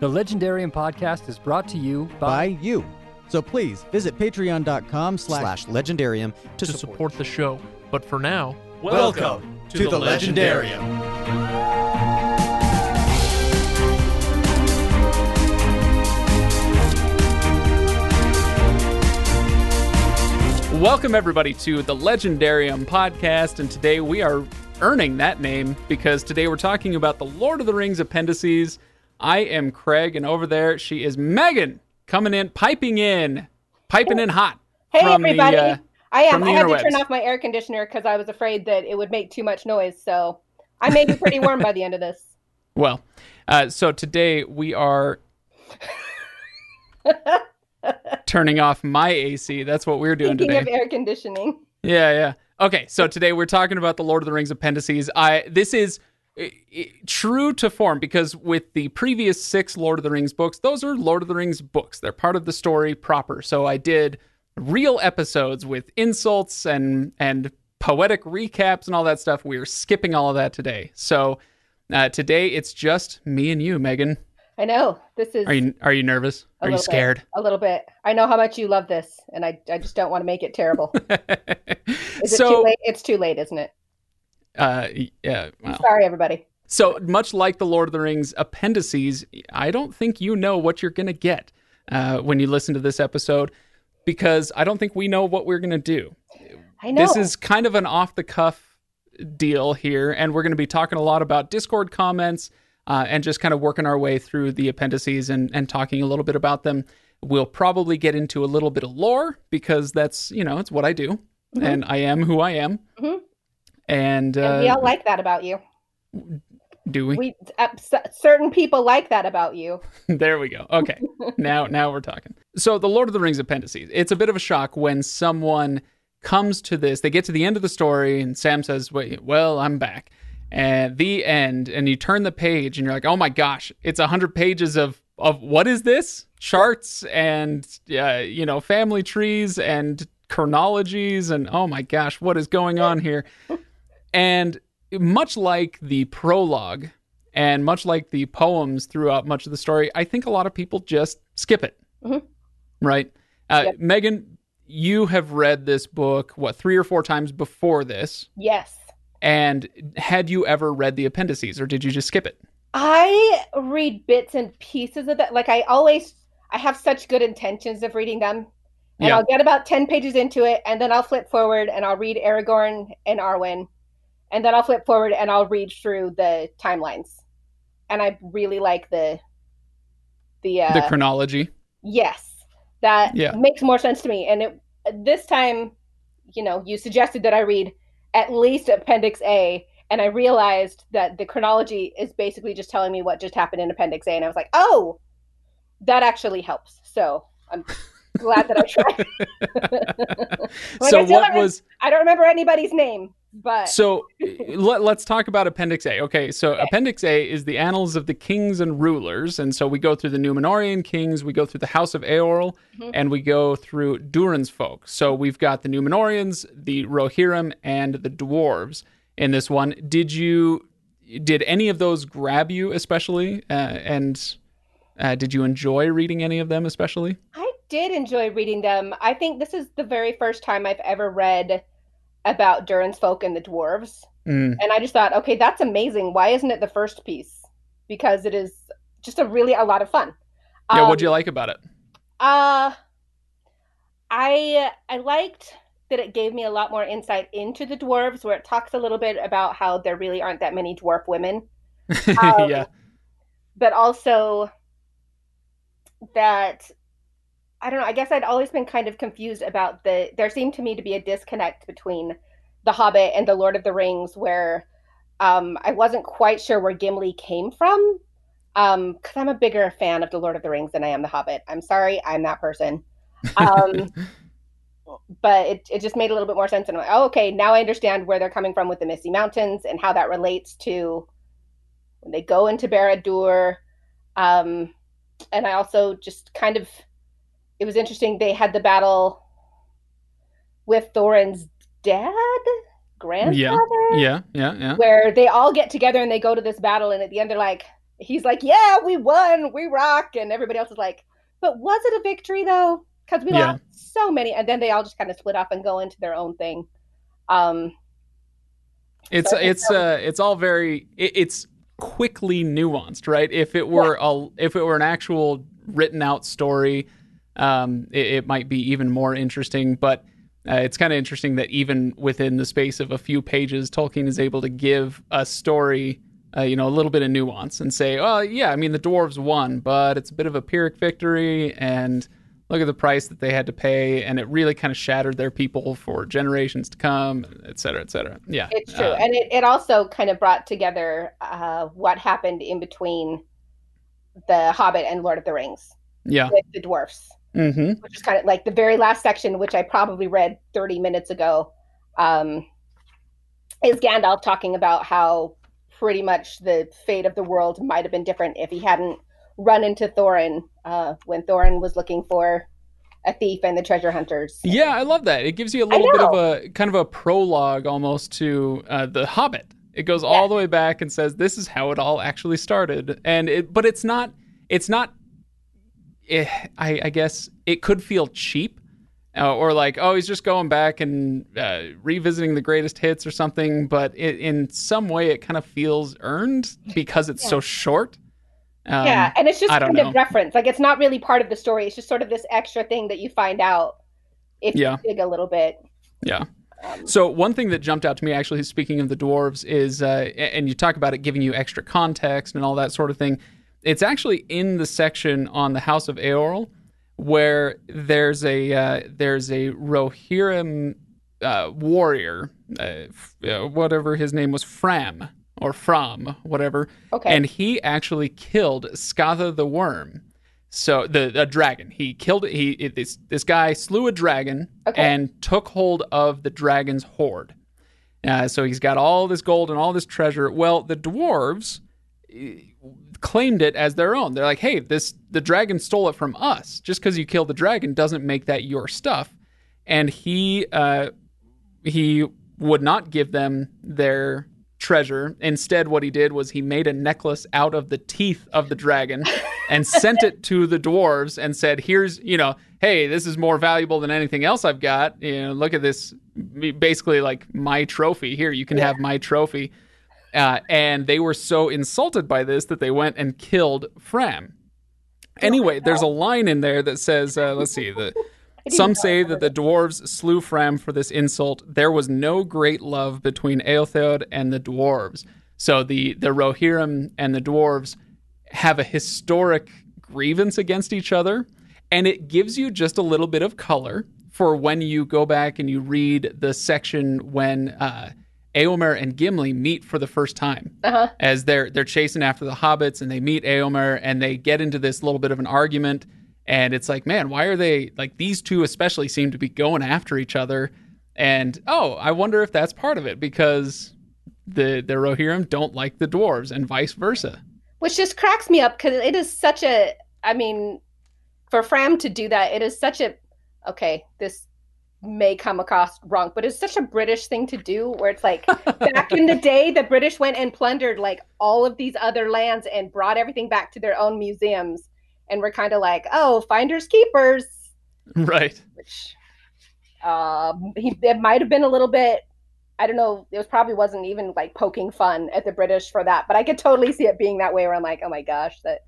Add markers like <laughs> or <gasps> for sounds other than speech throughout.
The Legendarium podcast is brought to you by by, you. So please visit patreon.com slash slash legendarium to, to support the show. But for now, Welcome to the Legendarium. welcome everybody to the Legendarium podcast. And today we are earning that name because today we're talking about the Lord of the Rings appendices. I am Craig, and over there she is Megan coming in, piping in, piping in hot. Hey from the, everybody. uh, I am. I had to turn off my air conditioner because I was afraid that it would make too much noise. So I may be pretty warm by the end of this. <laughs> Well, uh, so today we are <laughs> turning off my AC. That's what we're doing today. Speaking today. of air conditioning, Yeah, yeah. Okay, so today we're talking about the Lord of the Rings appendices. I this is i- i- true to form because with the previous six Lord of the Rings books, those are Lord of the Rings books. They're part of the story proper. So I did real episodes with insults and and poetic recaps and all that stuff. We're skipping all of that today. So uh, today it's just me and you, Megan. I know this is Are you are you nervous? Are you little bit- scared? a little bit. I know how much you love this, and I, I just don't want to make it terrible. <laughs> Is it so too late? It's too late, isn't it? Uh yeah, well. Sorry, everybody. So much like the Lord of the Rings appendices, I don't think you know what you're going to get uh, when you listen to this episode because I don't think we know what we're going to do. I know. This is kind of an off the cuff deal here, and we're going to be talking a lot about Discord comments uh, and just kind of working our way through the appendices and, and talking a little bit about them. We'll probably get into a little bit of lore because that's, you know, it's what I do, and I am who I am. Mhm. And, uh, and we all like that about you. do we? We uh, c- certain people like that about you. <laughs> there we go. Okay. <laughs> now now we're talking. So the Lord of the Rings appendices. It's a bit of a shock when someone comes to this. They get to the end of the story and Sam says, "Wait, well, I'm back." And the end and you turn the page and you're like, "Oh my gosh, it's a 100 pages of of what is this? Charts and uh, you know, family trees and chronologies and oh my gosh, what is going on here?" <laughs> And much like the prologue and much like the poems throughout much of the story, I think a lot of people just skip it. Mhm. Right? Uh, Yep. Megan, you have read this book, what, three or four times before this? Yes. And had you ever read the appendices or did you just skip it? I read bits and pieces of that. Like I always, I have such good intentions of reading them, and Yeah. I'll get about ten pages into it, and then I'll flip forward and I'll read Aragorn and Arwen, and then I'll flip forward and I'll read through the timelines, and I really like the the uh, the chronology. yes, that Yeah. makes more sense to me. And it this time, you know, you suggested that I read at least Appendix A, and I realized that the chronology is basically just telling me what just happened in Appendix A, and I was like, oh, that actually helps. So I'm glad that I tried. <laughs> <laughs> Like, so I still what was I don't remember anybody's name, but So let, us talk about Appendix A. Okay, so Okay. Appendix A is the annals of the kings and rulers, and so we go through the Numenorian kings, we go through the House of Eorl, Mhm. and we go through Durin's folk. So we've got the Numenorians, the Rohirrim, and the dwarves in this one. Did you did any of those grab you especially, uh, and uh, did you enjoy reading any of them especially? I did enjoy reading them. I think this is the very first time I've ever read about Durin's folk and the dwarves. Mm, And I just thought, okay, that's amazing. Why isn't it the first piece? Because it is just a really a lot of fun. yeah, Um, what'd you like about it? Uh I I liked that it gave me a lot more insight into the dwarves where it talks a little bit about how there really aren't that many dwarf women. <laughs> um, yeah, But also that I don't know, I guess I'd always been kind of confused about the there seemed to me to be a disconnect between The Hobbit and The Lord of the Rings where um I wasn't quite sure where Gimli came from. Um, because I'm a bigger fan of The Lord of the Rings than I am The Hobbit. I'm sorry, I'm that person. Um <laughs> but it, it just made a little bit more sense and I'm like, oh okay, now I understand where they're coming from with the Misty Mountains and how that relates to when they go into Barad-dûr. Um and I also just kind of it was interesting they had the battle with Thorin's dad, grandfather, yeah, yeah, yeah. where they all get together and they go to this battle and at the end they're like, he's like, "Yeah, we won, we rock," and everybody else is like, "But was it a victory though?" Because we Yeah. lost so many, and then they all just kind of split up and go into their own thing. Um, It's So think it's uh it's all very it, it's quickly nuanced, right? If it were a if it were an actual written out story, um, it, it might be even more interesting. But uh, it's kind of interesting that even within the space of a few pages, Tolkien is able to give a story. Uh, you know, a little bit of nuance and say, oh, yeah, I mean, the dwarves won, but it's a bit of a Pyrrhic victory, and look at the price that they had to pay, and it really kind of shattered their people for generations to come, et cetera, et cetera. Yeah. it's true, Uh, and it, it also kind of brought together uh, what happened in between the Hobbit and Lord of the Rings yeah. with the dwarfs. Hmm which is kind of like the very last section, which I probably read 30 minutes ago, um, is Gandalf talking about how pretty much the fate of the world might have been different if he hadn't run into Thorin uh, when Thorin was looking for a thief and the treasure hunters. Yeah, I love that. It gives you a little bit of a kind of a prologue almost to uh, the Hobbit. It goes all the way back and says this is how it all actually started, and it, but it's not. It's not. Eh, I, I guess it could feel cheap, uh, or like oh he's just going back and uh, revisiting the greatest hits or something. But it, in some way, it kind of feels earned because it's so short. Um, yeah, and it's just kind know. of reference. Like it's not really part of the story. It's just sort of this extra thing that you find out if Yeah. you dig a little bit. Yeah. Um, So one thing that jumped out to me, actually, speaking of the dwarves, is uh, and you talk about it giving you extra context and all that sort of thing. It's actually in the section on the House of Eorl where there's a uh, there's a Rohirrim uh, warrior, uh, f- uh, whatever his name was, Fram or Fram, whatever, Okay. and he actually killed Scatha the Worm. So the a dragon. He killed he it, this this guy slew a dragon Okay. and took hold of the dragon's hoard. Uh, so he's got all this gold and all this treasure. Well, the dwarves claimed it as their own. They're like, "Hey, this the dragon stole it from us. Just because you killed the dragon doesn't make that your stuff." And he uh, he would not give them their treasure. Instead, what he did was he made a necklace out of the teeth of the dragon <laughs> and sent it to the dwarves and said, "Here's, you know, hey, this is more valuable than anything else I've got. You know, look at this, basically like my trophy. Here, you can have my trophy." Uh, and they were so insulted by this that they went and killed Fram. Anyway, there's a line in there that says, uh, let's see, the <laughs> some say that the dwarves slew Fram for this insult. There was no great love between Eotheod and the dwarves. So the the Rohirrim and the dwarves have a historic grievance against each other, and it gives you just a little bit of color for when you go back and you read the section when uh, Eomer and Gimli meet for the first time uh-huh. as they're they're chasing after the hobbits and they meet Eomer and they get into this little bit of an argument. And it's like man why are they like these two especially seem to be going after each other. And oh I wonder if that's part of it because the the Rohirrim don't like the dwarves and vice versa. Which just cracks me up because it is such a i mean for fram to do that it is such a okay this may come across wrong but it's such a british thing to do where it's like back in the <laughs> day the british went and plundered like all of these other lands and brought everything back to their own museums and we're kind of like oh finders keepers right which um he it might have been a little bit I don't know. It was probably wasn't even like poking fun at the British for that, but I could totally see it being that way. Where I'm like, oh my gosh, that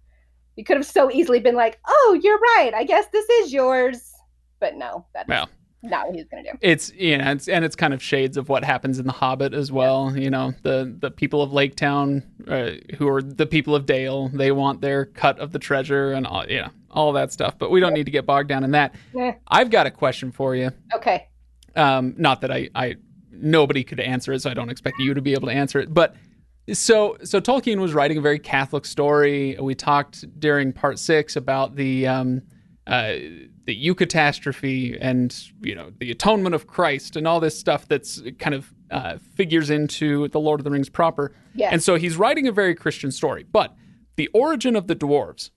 you could have so easily been like, oh, you're right. I guess this is yours, but no, that's well not what he was gonna do. it's you know it's and it's kind of shades of what happens in the hobbit as well you know the the people of lake town uh, who are the people of dale they want their cut of the treasure and all you know all that stuff but we don't need to get bogged down in that. Eh, i've got a question for you. Okay, um not that i i nobody could answer it so i don't expect you to be able to answer it but so so tolkien was writing a very catholic story. We talked during part six about the um uh the eucatastrophe and you know the atonement of christ and all this stuff that's kind of uh, figures into the lord of the rings proper Yes. and so he's writing a very christian story but the origin of the dwarves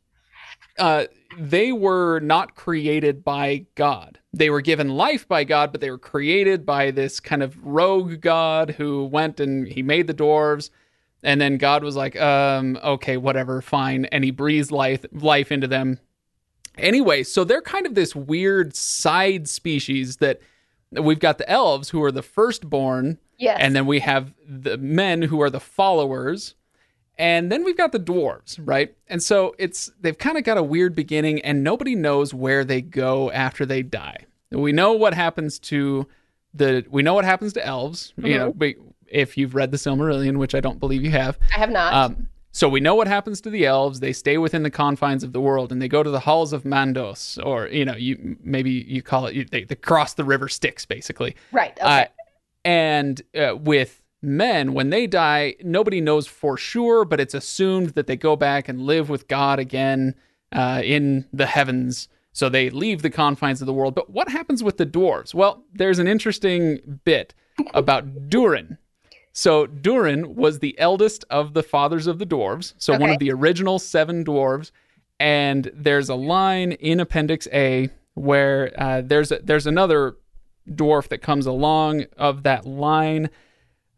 uh, they were not created by God. They were given life by God, but they were created by this kind of rogue God who went and he made the dwarves. And then God was like, um, okay, whatever, fine. And he breathes life life into them. Anyway, so they're kind of this weird side species that we've got the elves who are the firstborn, Yes. and then we have the men who are the followers. And then we've got the dwarves, right? And so it's they've kind of got a weird beginning and nobody knows where they go after they die. We know what happens to the we know what happens to elves, you know, if you've read the Silmarillion, which I don't believe you have. I have not. Um, so we know what happens to the elves. They stay within the confines of the world, and they go to the halls of Mandos, or you know, you maybe you call it you, they, they cross the river Styx, basically. right. Okay. Uh, and uh, with men, when they die, nobody knows for sure, but it's assumed that they go back and live with God again uh, in the heavens. So they leave the confines of the world. But what happens with the dwarves? Well, there's an interesting bit about Durin. So Durin was the eldest of the fathers of the dwarves. So one of the original seven dwarves. And there's a line in Appendix A where uh, there's a, there's another dwarf that comes along of that line.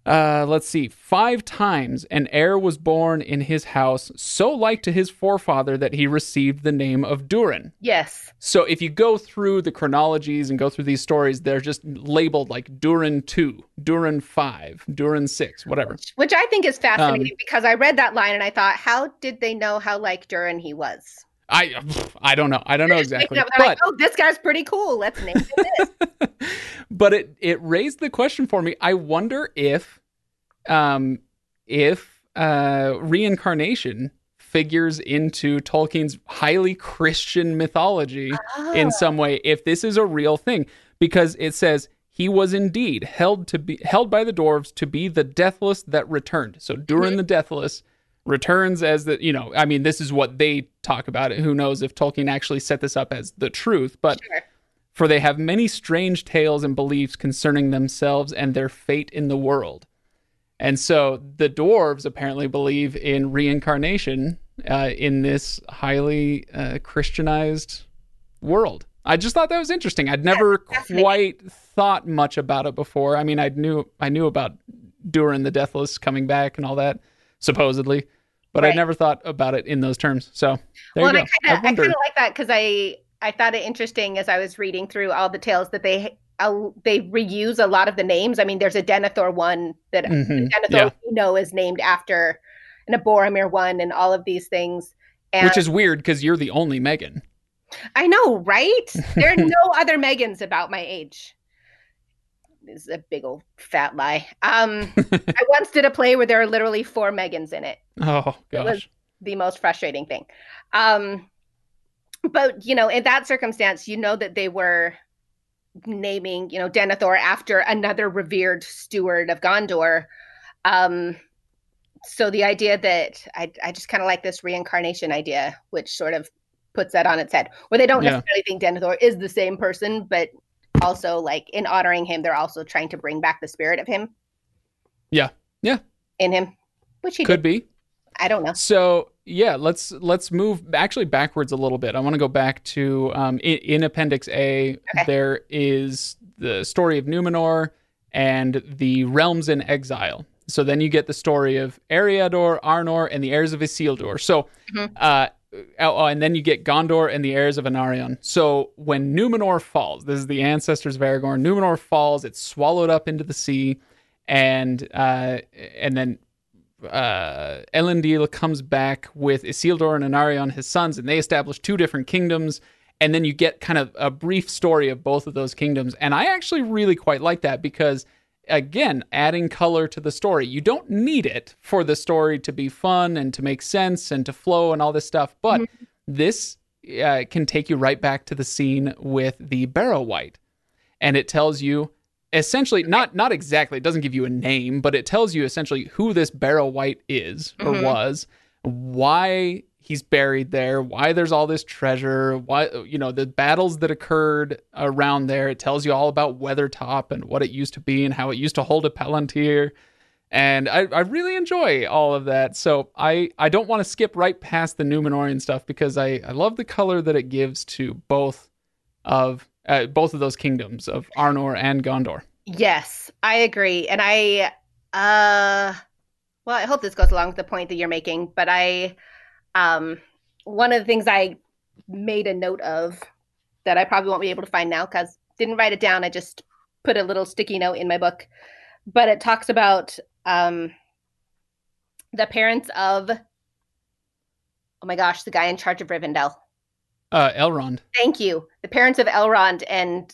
Uh, let's see. Five times an heir was born in his house, so like to his forefather that he received the name of Durin. yes. So if you go through the chronologies and go through these stories, they're just labeled like Durin 2, Durin 5, Durin 6, whatever. Which I think is fascinating Um, because I read that line and I thought, how did they know how like Durin he was? I I don't know. I don't know exactly. they're like, But oh, this guy's pretty cool. Let's name him this. <laughs> but it it raised the question for me. I wonder if um if uh reincarnation figures into Tolkien's highly Christian mythology in some way if this is a real thing because it says he was indeed held to be held by the dwarves to be the deathless that returned. So Durin the deathless returns as the you know I mean this is what they talk about it. Who knows if Tolkien actually set this up as the truth, but Sure. for they have many strange tales and beliefs concerning themselves and their fate in the world. And so the dwarves apparently believe in reincarnation uh, in this highly uh, Christianized world. I just thought that was interesting. I'd never quite thought much about it before. I mean, I knew I knew about Durin the Deathless coming back and all that, supposedly, but I never thought about it in those terms. So well, you and. I kind of I kind of like that because I I thought it interesting as I was reading through all the tales that they uh, they reuse a lot of the names. I mean, there's a Denethor one that Mhm. Denethor Yeah. we know is named after an a Boromir one, and all of these things. And Which is weird because you're the only Megan. I know, right? There are <laughs> no other Megans about my age. Is a big old fat lie. Um, <laughs> I once did a play where there are literally four Megans in it. Oh It was- gosh. the most frustrating thing. Um, but you know, in that circumstance, you know that they were naming, you know, Denethor after another revered steward of Gondor. Um, so the idea that I, I just kind of like this reincarnation idea, which sort of puts that on its head, where they don't Yeah. necessarily think Denethor is the same person, but also like in honoring him, they're also trying to bring back the spirit of him. Yeah. Yeah. In him, which he Could did. be. I don't know. So yeah, let's let's move actually backwards a little bit. I want to go back to um, in, in Appendix A. Okay. There is the story of Numenor and the realms in exile. So then you get the story of Eriador, Arnor, and the heirs of Isildur. So, Mhm. uh, oh, and then you get Gondor and the heirs of Anarion. So when Numenor falls, this is the ancestors of Aragorn. Numenor falls; it's swallowed up into the sea, and uh, and then uh, Elendil comes back with Isildur and Anarion, his sons, and they establish two different kingdoms. And then you get kind of a brief story of both of those kingdoms. And I actually really quite like that because, again, adding color to the story. You don't need it for the story to be fun and to make sense and to flow and all this stuff. But this uh, can take you right back to the scene with the Barrow Wight. And it tells you essentially not not exactly it doesn't give you a name but it tells you essentially who this barrow wight is or Mhm. was why he's buried there why there's all this treasure why you know the battles that occurred around there it tells you all about weathertop and what it used to be and how it used to hold a palantir. And I, I really enjoy all of that. So i i don't want to skip right past the numenorian stuff because i i love the color that it gives to both of uh, both of those kingdoms of arnor and gondor. Yes, I agree. And I uh well, I hope this goes along with the point that you're making, but I, um, one of the things I made a note of that I probably won't be able to find now because didn't write it down. I just put a little sticky note in my book, but it talks about um, the parents of, oh my gosh, the guy in charge of Rivendell. Uh, Elrond. Thank you. The parents of Elrond, and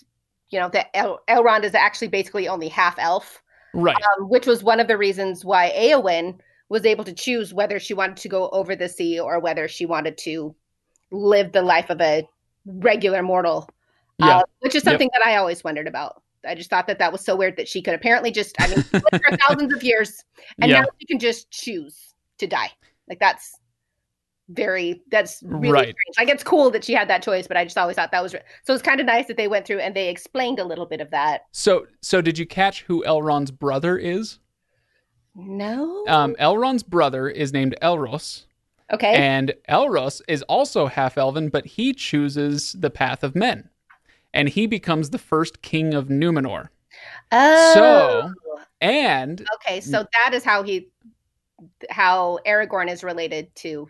you know, the El- Elrond is actually basically only half elf, Right. um, which was one of the reasons why Eowyn was able to choose whether she wanted to go over the sea or whether she wanted to live the life of a regular mortal. Yeah. uh, which is Yep. something that I always wondered about. I just thought that that was so weird that she could apparently just, I mean, for <laughs> thousands of years, and yeah. now she can just choose to die. Like that's very, that's really Right. strange. Like it's cool that she had that choice, but I just always thought that was so. It's kind of nice that they went through and they explained a little bit of that. So, so did you catch who Elrond's brother is? No. Um, Elrond's brother is named Elros, okay. and Elros is also half elven, but he chooses the path of men, and he becomes the first king of Numenor. oh. So, and okay, so that is how he, how Aragorn is related to.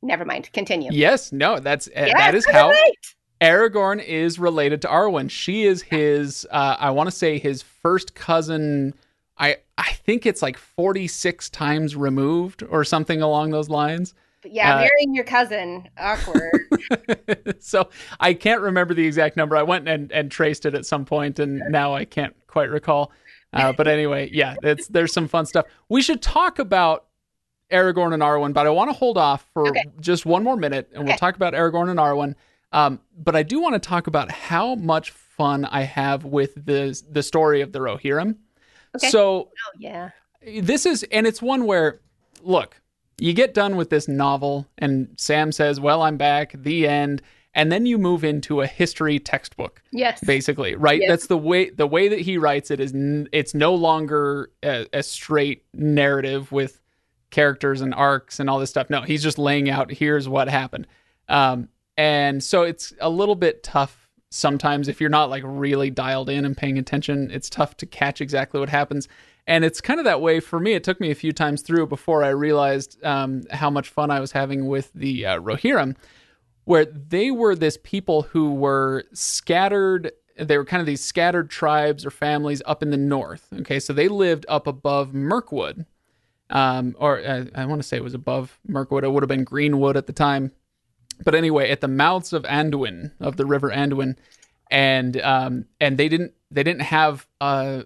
Never mind. Continue. yes, no, that's uh, Yes, that is how right. Aragorn is related to Arwen. She is his, uh, I want to say his first cousin. I I think it's like forty six times removed or something along those lines. Yeah, uh, marrying your cousin. Awkward. <laughs> so I can't remember the exact number. I went and, and traced it at some point, and now I can't quite recall. Uh, <laughs> but anyway, yeah, it's there's some fun stuff. We should talk about Aragorn and Arwen, but I want to hold off for Okay. just one more minute, and we'll talk about Aragorn and Arwen. Um, but I do want to talk about how much fun I have with the the story of the Rohirrim. Okay. So oh yeah. this is and it's one where look you get done with this novel and sam says well i'm back the end and then you move into a history textbook Yes. basically right Yes. that's the way the way that he writes it is n- it's no longer a, a straight narrative with characters and arcs and all this stuff no he's just laying out here's what happened um, and so it's a little bit tough sometimes if you're not like really dialed in and paying attention it's tough to catch exactly what happens. And it's kind of that way for me. It took me a few times through before i realized um, how much fun i was having with the uh, rohirrim where they were this people who were scattered they were kind of these scattered tribes or families up in the north okay? So they lived up above mirkwood um, or uh, i want to say it was above mirkwood. It would have been greenwood at the time but anyway at the mouths of anduin of the river anduin and um, and they didn't they didn't have a,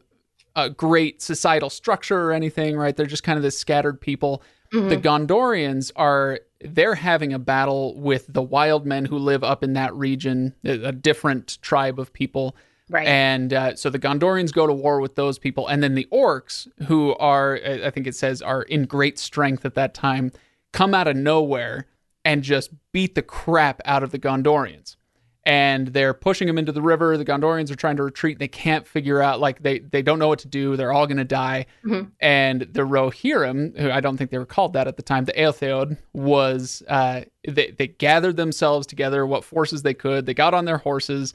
a great societal structure or anything right they're just kind of this scattered people Mhm. the Gondorians are they're having a battle with the wild men who live up in that region, a different tribe of people. right. And uh, so the Gondorians go to war with those people, and then the orcs, who are I think it says are in great strength at that time, come out of nowhere and just beat the crap out of the Gondorians. And they're pushing them into the river. The Gondorians are trying to retreat. They can't figure out like they they don't know what to do. They're all going to die. Mhm. And the Rohirrim, who I don't think they were called that at the time, the Eotheod was uh, they they gathered themselves together, what forces they could. They got on their horses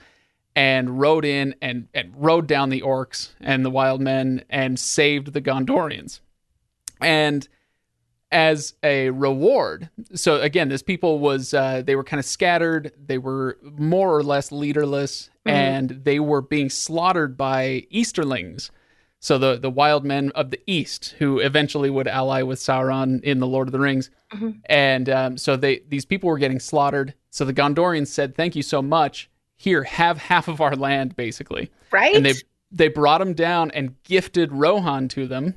and rode in and and rode down the orcs and the wild men and saved the Gondorians. And as a reward, so again, this people was uh, they were kind of scattered. They were more or less leaderless, Mhm. and they were being slaughtered by Easterlings. So the the wild men of the east, who eventually would ally with Sauron in the Lord of the Rings, Mhm. and um, so they these people were getting slaughtered. So the Gondorians said, "Thank you so much. Here, have half of our land, basically." right. and they they brought them down and gifted Rohan to them,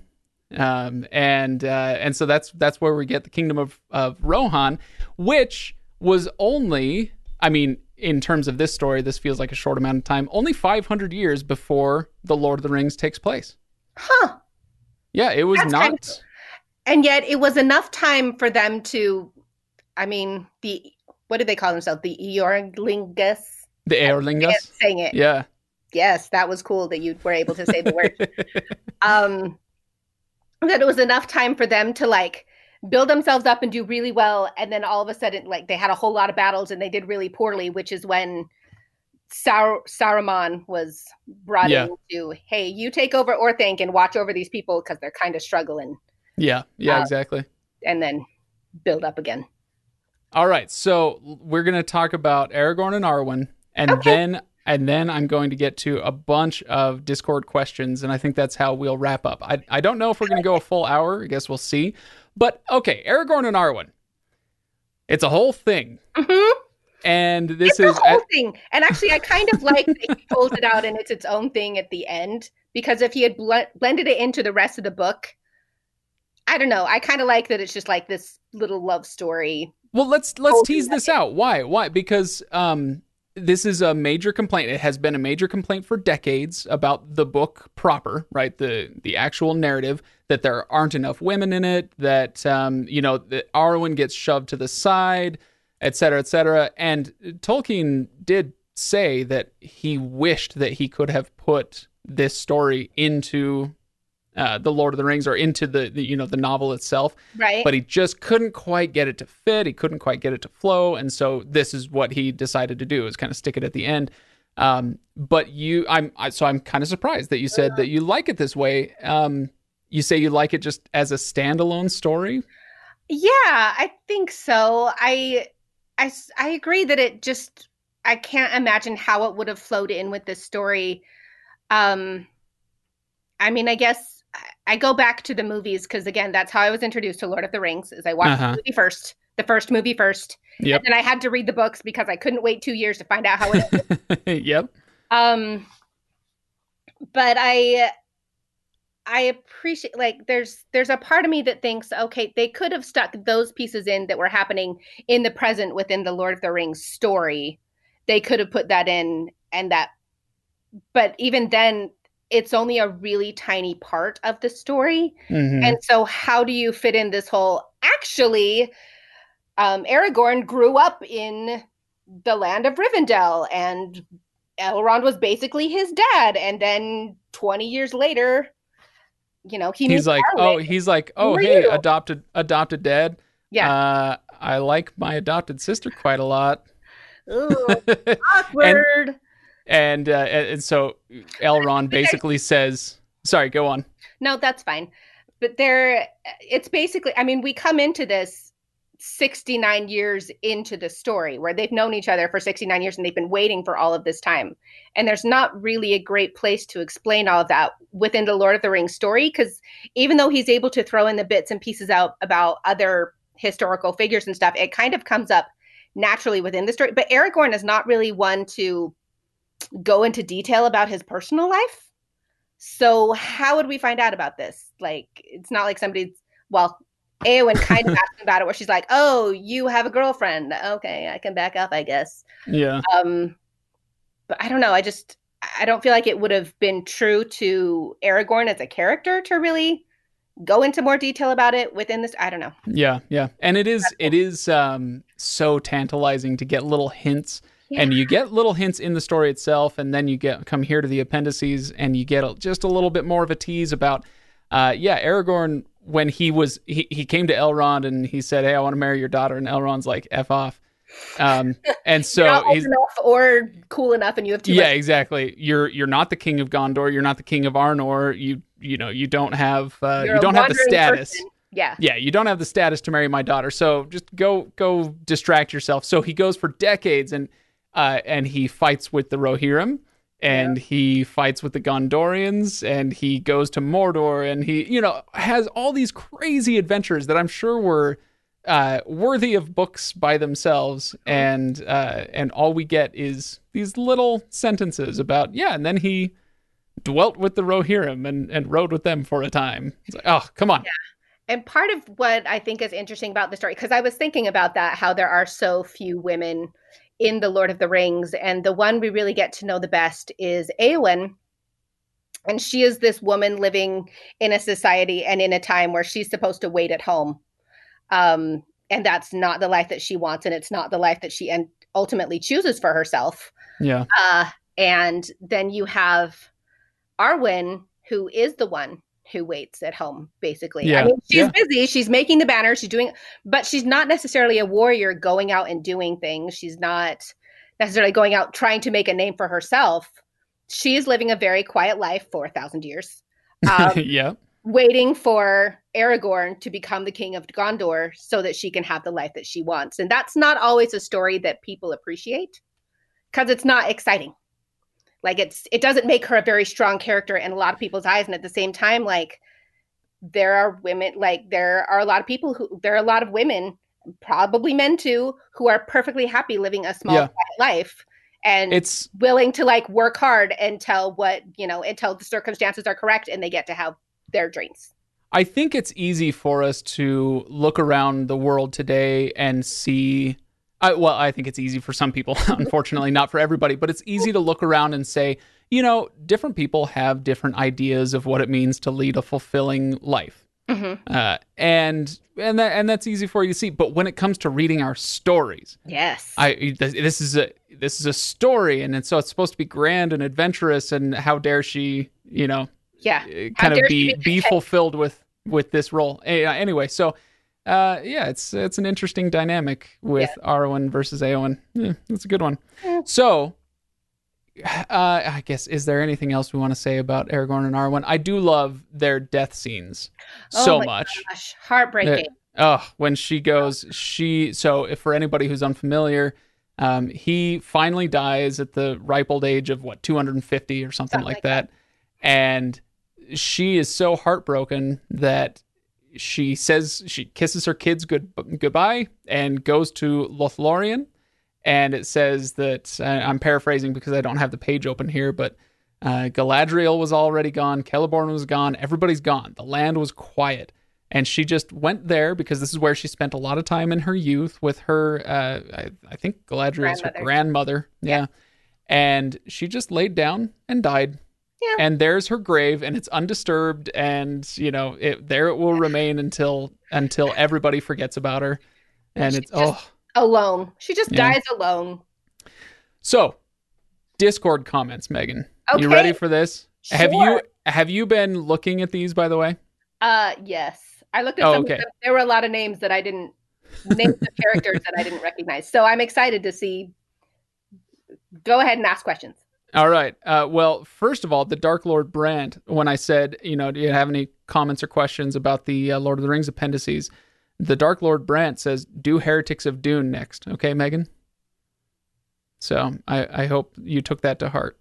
um, and uh, and so that's that's where we get the kingdom of of Rohan, which was only, I mean, in terms of this story, this feels like a short amount of time, only 500 years before the Lord of the Rings takes place. huh. Yeah, it was That's not. kind And yet it was enough time for them to, I mean, the, what do they call themselves? The Eorlingas? the Eorlingas. Saying it. Yeah. Yes, that was cool that you were able to say the word. <laughs> um, that it was enough time for them to like build themselves up and do really well, and then all of a sudden, like they had a whole lot of battles and they did really poorly, which is when Sar- Saruman was brought Yeah. in to, hey, you take over Orthanc and watch over these people because they're kind of struggling. Yeah, yeah, Uh, exactly. and then build up again. All right, so we're gonna talk about Aragorn and Arwen, and Okay. then and then I'm going to get to a bunch of Discord questions, and I think that's how we'll wrap up. I I don't know if we're gonna go a full hour. I guess we'll see. But okay, Aragorn and Arwen. It's a whole thing, Mhm. and this it's is the whole thing. And actually, I kind of like that he pulls it out and it's its own thing at the end because if he had ble- blended it into the rest of the book, I don't know. I kind of like that it's just like this little love story. Well, let's let's Oh, tease this out. Why? Why? Because um this is a major complaint. It has been a major complaint for decades about the book proper, right? The the actual narrative that there aren't enough women in it, that um you know, that Arwen gets shoved to the side, et cetera, et cetera. And Tolkien did say that he wished that he could have put this story into uh, the Lord of the Rings or into the, the you know the novel itself Right. but he just couldn't quite get it to fit. He couldn't quite get it to flow, and so this is what he decided to do: is kind of stick it at the end. Um, but you, I'm I, so I'm kind of surprised that you said that you like it this way. Um, you say you like it just as a standalone story. Yeah, I think so. I I I agree that it just I can't imagine how it would have flowed in with this story. Um, I mean, I guess I- go back to the movies because again, that's how I was introduced to Lord of the Rings. Is I watched Uh-huh. the movie first, the first movie first, Yep. and then I had to read the books because I couldn't wait two years to find out how it. <laughs> yep. um, but I I appreciate like there's there's a part of me that thinks okay they could have stuck those pieces in that were happening in the present within the Lord of the Rings story. They could have put that in and that but even then it's only a really tiny part of the story. Mhm. And so how do you fit in this whole actually um Aragorn grew up in the land of Rivendell and Elrond was basically his dad and then 20 years later you know he he's like, Arwen. oh, he's like, oh, hey, you? adopted, adopted dad. yeah Uh, I like my adopted sister quite a lot. Ooh, <laughs> awkward and uh, and and so Elrond basically says, "Sorry, go on." no that's fine. But there it's basically i mean we come into this 69 years into the story where they've known each other for 69 years and they've been waiting for all of this time. And there's not really a great place to explain all of that within the lord of the rings story because even though he's able to throw in the bits and pieces out about other historical figures and stuff it kind of comes up naturally within the story. But aragorn is not really one to go into detail about his personal life so how would we find out about this? Like, it's not like somebody's well, Eowyn <laughs> kind of asked about it, where she's like, "Oh, you have a girlfriend? Okay, I can back up, I guess." Yeah, Um, but I don't know. I just I don't feel like it would have been true to Aragorn as a character to really go into more detail about it within this. I don't know. yeah, yeah. And it is it is um so tantalizing to get little hints. And you get little hints in the story itself, and then you get come here to the appendices, and you get a, just a little bit more of a tease about, uh, yeah, Aragorn when he was he, he came to Elrond and he said, "Hey, I want to marry your daughter," and Elrond's like, "F off," um, <laughs> and so You're not old he's enough or cool enough, and you have too yeah much. exactly. You're you're not the king of gondor. You're not the king of arnor. You you know you don't have uh, you don't have the status. person. Yeah. yeah you don't have the status to marry my daughter. So just go go distract yourself. So he goes for decades and uh and he fights with the rohirrim and he fights with the gondorians and he goes to mordor and he you know has all these crazy adventures that i'm sure were uh, worthy of books by themselves, and uh, and all we get is these little sentences about yeah, and then he dwelt with the Rohirrim and and rode with them for a time. It's like, oh, come on, And part of what I think is interesting about the story, because I was thinking about that, how there are so few women in the Lord of the Rings, and the one we really get to know the best is Eowyn. And she is this woman living in a society and in a time where she's supposed to wait at home. Um, and that's not the life that she wants, and it's not the life that she and ultimately chooses for herself. yeah, Uh, and then you have Arwen, who is the one who waits at home, basically. Yeah, I mean, she's yeah. busy, she's making the banner, she's doing, but she's not necessarily a warrior going out and doing things. She's not necessarily going out trying to make a name for herself. She is living a very quiet life for a thousand years. <laughs> Um, yeah, waiting for Aragorn to become the king of Gondor so that she can have the life that she wants. And that's not always a story that people appreciate because it's not exciting. Like it's it doesn't make her a very strong character in a lot of people's eyes and at the same time like there are women like there are a lot of people who there are a lot of women probably men too who are perfectly happy living a small Yeah. life and It's willing to like work hard until what you know until the circumstances are correct and they get to have their dreams I think it's easy for us to look around the world today and see. I, well, I think it's easy for some people, <laughs> unfortunately, not for everybody, but it's easy to look around and say, you know, different people have different ideas of what it means to lead a fulfilling life. Mhm. Uh, and and that and that's easy for you to see. But when it comes to reading our stories, yes I this this is a this is a story, and it's, so it's supposed to be grand and adventurous. And how dare she, you know, yeah uh, How kind of be be be <laughs> fulfilled with with this role. Anyway, so uh, yeah, it's it's an interesting dynamic with Arwen versus Eowyn. Eh, it's a good one. So. Uh, I guess is there anything else we want to say about Aragorn and Arwen? I do love their death scenes Oh so my much. gosh heartbreaking Oh, when she goes, she. So, if for anybody who's unfamiliar, um, he finally dies at the ripe old age of what 250 or something, Something like like that. and she is so heartbroken that she says she kisses her kids good goodbye and goes to Lothlorien, and it says that uh, I'm paraphrasing because I don't have the page open here, but. Uh, Galadriel was already gone. Celeborn was gone. Everybody's gone. The land was quiet and she just went there because this is where she spent a lot of time in her youth with her uh, I, I think Galadriel's her Grandmother. grandmother yeah. and she just laid down and died Yeah. and there's her grave and it's undisturbed and you know it there it will remain until until everybody forgets about her. And She it's oh. alone. She just Yeah. dies alone. So discord comments megan. Okay. you ready for this? Have you have you been looking at these by the way? Uh yes. I looked at Oh, some okay. there were a lot of names that i didn't names of characters that i didn't recognize. So i'm excited to see. Go ahead and ask questions All right. Uh, well, first of all, the Dark Lord Brand. When I said, you know, do you have any comments or questions about the uh, Lord of the Rings appendices? The Dark Lord Brand says, "Do Heretics of Dune next." Okay, Megan. So I, I hope you took that to heart.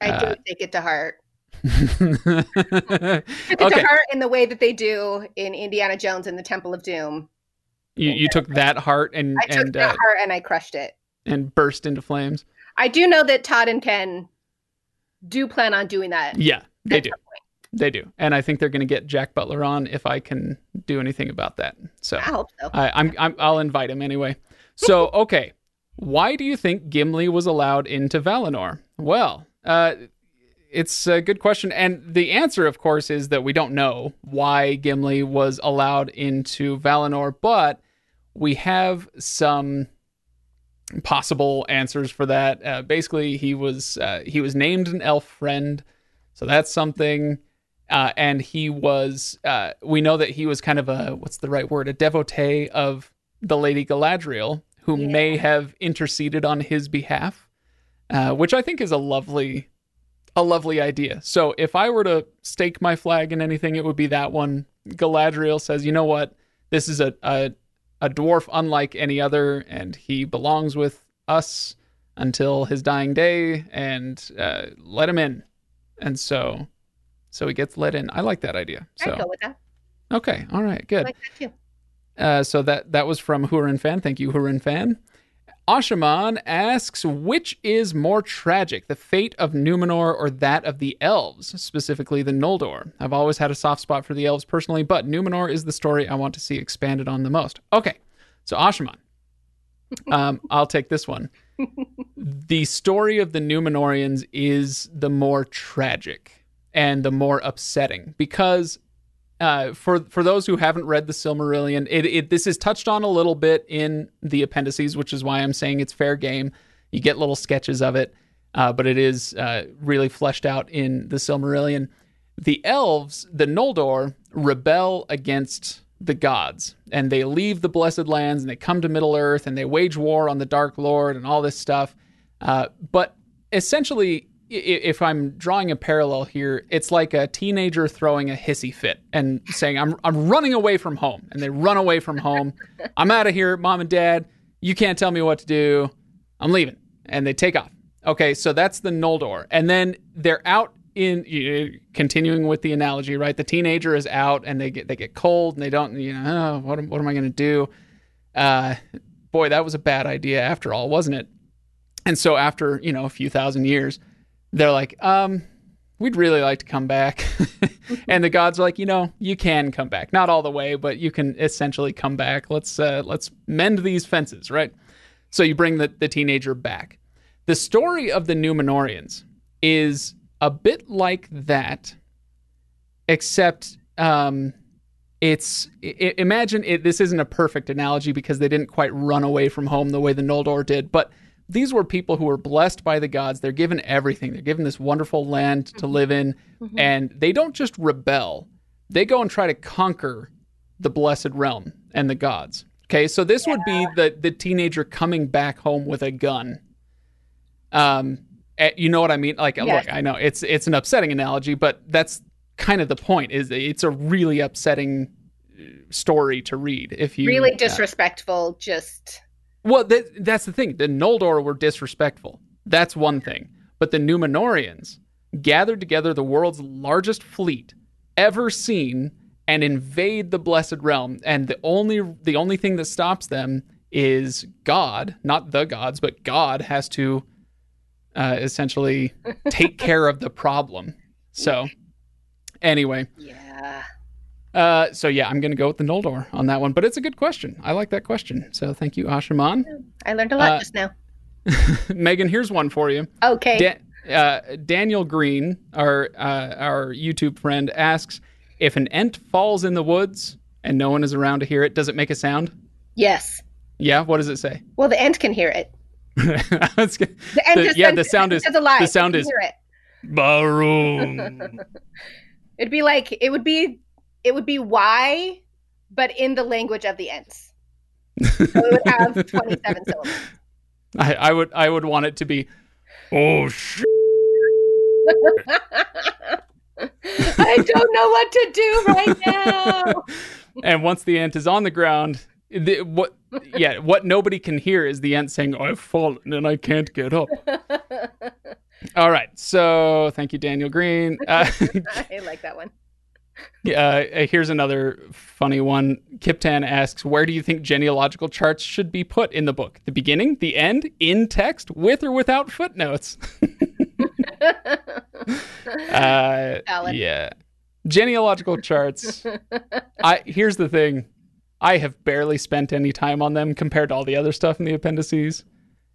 i Uh, did take it to heart <laughs> took it to heart in the way that they do in indiana jones and the temple of doom You you took that heart and i took and that uh, heart and i crushed it and burst into flames. I do know that todd and ken do plan on doing that Yeah, they do. They do. And I think they're going to get Jack Butler on if I can do anything about that. So i hope so I, I'm, I'm I'll invite him anyway. So <laughs> okay, why do you think Gimli was allowed into Valinor? Well, uh, it's a good question, and the answer, of course, is that we don't know why Gimli was allowed into Valinor, but we have some possible answers for that. Uh, basically, he was uh, he was named an elf friend, so that's something. Uh, and he was uh, we know that he was kind of a what's the right word a devotee of the lady galadriel who Yeah. may have interceded on his behalf uh, which i think is a lovely a lovely idea so if i were to stake my flag in anything it would be that one galadriel says you know what this is a, a a dwarf unlike any other and he belongs with us until his dying day and uh, let him in and so so he gets let in i like that idea so i'd go with that Okay. All right. Good. I like that too Uh, so that that was from Hurin Fan. Thank you, Hurin Fan. Ashaman asks, which is more tragic, the fate of Numenor or that of the elves, specifically the Noldor? I've always had a soft spot for the elves personally, but Numenor is the story I want to see expanded on the most. Okay, so Ashaman, <laughs> um, I'll take this one. the story of the Numenorians is the more tragic and the more upsetting because uh, for for those who haven't read the Silmarillion, it, it this is touched on a little bit in the appendices, which is why I'm saying it's fair game. You get little sketches of it, uh, but it is uh, really fleshed out in the Silmarillion. The elves, the Noldor, rebel against the gods, and they leave the Blessed Lands and they come to Middle Earth and they wage war on the Dark Lord and all this stuff. Uh, but essentially, if I'm drawing a parallel here, it's like a teenager throwing a hissy fit and saying, "I'm I'm running away from home," and they run away from home. <laughs> I'm out of here, mom and dad. You can't tell me what to do. I'm leaving, and they take off. Okay, so that's the Noldor, and then they're out in continuing with the analogy, right? The teenager is out, and they get they get cold, and they don't, you know, oh, what am, what am I going to do? Uh, boy, that was a bad idea after all, wasn't it? And so after you know a few thousand years they're like, um, we'd really like to come back. <laughs> and the gods are like, you know, you can come back. Not all the way, but you can essentially come back. Let's uh, let's mend these fences, right? So you bring the, the teenager back. The story of the Numenoreans is a bit like that, except um, it's I, imagine it, this isn't a perfect analogy because they didn't quite run away from home the way the Noldor did, but these were people who were blessed by the gods. They're given everything. They're given this wonderful land to mm-hmm. live in, mm-hmm. and they don't just rebel. They go and try to conquer the blessed realm and the gods. Okay, so this yeah. would be the the teenager coming back home with a gun. Um, eh, you know what I mean? Like, look, I know it's it's an upsetting analogy, but that's kind of the point. Is it's a really upsetting uh, story to read if you really disrespectful. Uh, just well, that, that's the thing. The Noldor were disrespectful. That's one thing. But the Numenoreans gathered together the world's largest fleet ever seen and invade the blessed realm and the only the only thing that stops them is god not the gods but god has to uh, essentially take <laughs> care of the problem so anyway yeah uh, so yeah, I'm going to go with the Noldor on that one, but it's a good question. I like that question. So thank you, Ashaman. I learned a lot uh, just now. <laughs> Megan, here's one for you. Okay. Da- uh, Daniel Green, our uh, our YouTube friend, asks if an ent falls in the woods and no one is around to hear it, does it make a sound? Yes. Yeah. What does it say? Well, the ent can hear it. <laughs> the ent the, yeah, the sound is alive. the sound is hear it. Barum. <laughs> It'd be like it would be it would be Y, but in the language of the Ents. So it would have <laughs> 27 syllables. I, I would I would want it to be, oh shit. <laughs> I don't know what to do right now. <laughs> and once the ent is on the ground, the, what yeah, what nobody can hear is the ent saying, "I've fallen and I can't get up." All right, so thank you, Daniel Green. Uh, I like that one. Uh, here's another funny one. Kiptan asks, "Where do you think genealogical charts should be put in the book? The beginning, the end, in text, with or without footnotes?" <laughs> uh, yeah, genealogical charts. I here's the thing. I have barely spent any time on them compared to all the other stuff in the appendices.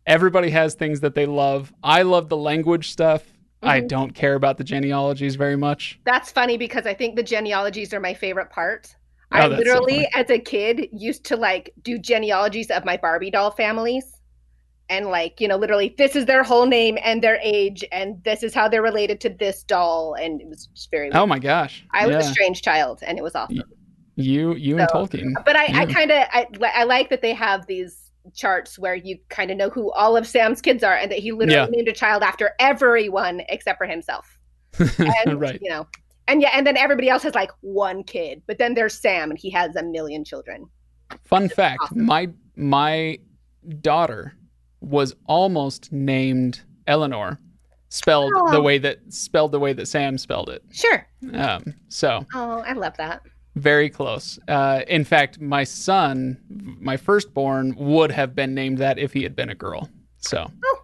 Everybody has things that they love. I love the language stuff. Mm-hmm. I don't care about the genealogies very much. That's funny because I think the genealogies are my favorite part. Oh, I literally, so as a kid, used to like do genealogies of my Barbie doll families. And like, you know, literally, this is their whole name and their age, and this is how they're related to this doll. And it was just very. Oh weird. Oh my gosh! I was a strange child, and it was awesome. You, you, so, and Tolkien. But I, I kind of, I, I like that they have these charts where you kind of know who all of Sam's kids are and that he literally yeah. named a child after everyone except for himself. <laughs> And, right. You know, and yeah, and then everybody else has like one kid, but then there's Sam and he has a million children. Fun fact: awesome. my my daughter was almost named Elanor, spelled oh. the way that spelled the way that Sam spelled it. Sure. Um. So. Oh, I love that. Very close. Uh, in fact, my son, my firstborn, would have been named that if he had been a girl. So, oh.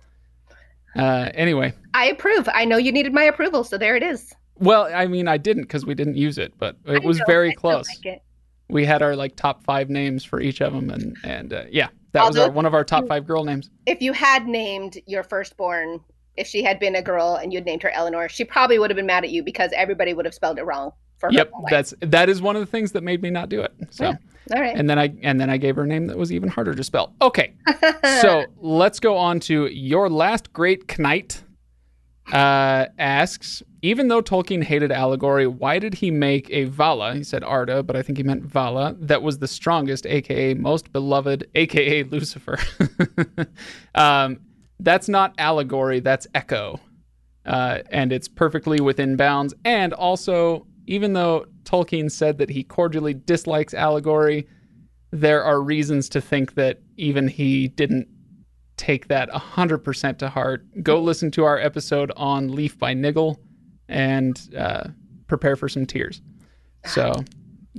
uh, anyway, I approve. I know you needed my approval, so there it is. Well, I mean, I didn't because we didn't use it, but it I was know, very I close. Like we had our like top five names for each of them, and and uh, yeah, that Although, was our, one of our top five girl names. If you had named your firstborn, if she had been a girl and you'd named her Eleanor, she probably would have been mad at you because everybody would have spelled it wrong yep, that's that is one of the things that made me not do it. So, yeah. all right. And then I and then I gave her a name that was even harder to spell. Okay, <laughs> so let's go on to your last great knight. Uh, asks, even though Tolkien hated allegory, why did he make a Vala? He said Arda, but I think he meant Vala. That was the strongest, aka most beloved, aka Lucifer. <laughs> um, that's not allegory. That's echo. uh, and it's perfectly within bounds. And also, even though Tolkien said that he cordially dislikes allegory, there are reasons to think that even he didn't take that 100% to heart. Go listen to our episode on Leaf by Niggle and uh, prepare for some tears. So,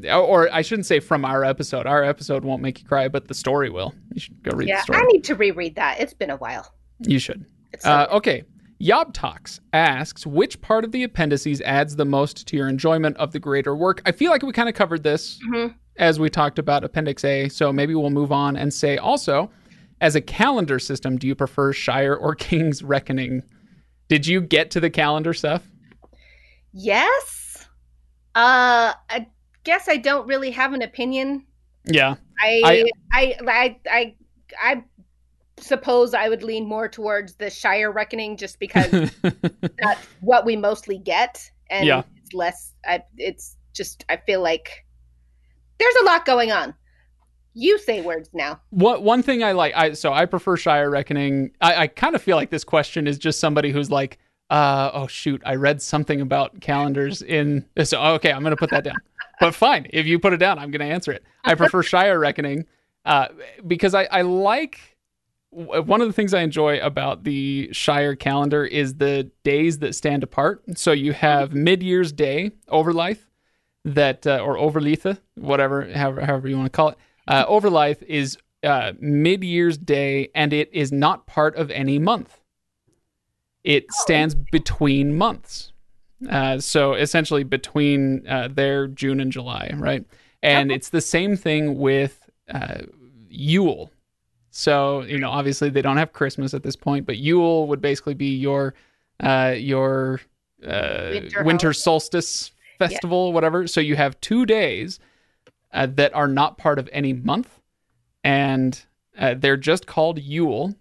or I shouldn't say from our episode. Our episode won't make you cry, but the story will. You should go read Yeah, the story. I need to reread that. It's been a while. you should. Uh, okay. Yob Talks asks which part of the appendices adds the most to your enjoyment of the greater work. I feel like we kind of covered this Mhm. as we talked about Appendix A, so maybe we'll move on and say also, as a calendar system, do you prefer Shire or King's Reckoning? Did you get to the calendar stuff? Yes. Uh, I guess I don't really have an opinion. Yeah. I, I- I, I, I, I, suppose I would lean more towards the Shire Reckoning, just because <laughs> that's what we mostly get, and Yeah. it's less. I, it's just I feel like there's a lot going on. You say words now. What one thing I like, I so I prefer Shire Reckoning. I, I kind of feel like this question is just somebody who's like, uh, oh shoot, I read something about calendars in. So okay, I'm gonna put that down. But fine, if you put it down, I'm gonna answer it. I prefer <laughs> Shire Reckoning uh, because I I like one of the things I enjoy about the Shire calendar is the days that stand apart. So you have Mid Year's Day, Overlithe, that uh, or Overleithe, whatever, however, however you want to call it. Uh, Overlithe is uh, mid year's day, and it is not part of any month. It stands between months. Uh, so essentially between uh, their June and July, right? And it's the same thing with uh, Yule. So you know, obviously they don't have Christmas at this point, but Yule would basically be your uh, your uh, Winter winter solstice festival, whatever. So you have two days uh, that are not part of any month, and uh, they're just called Yule.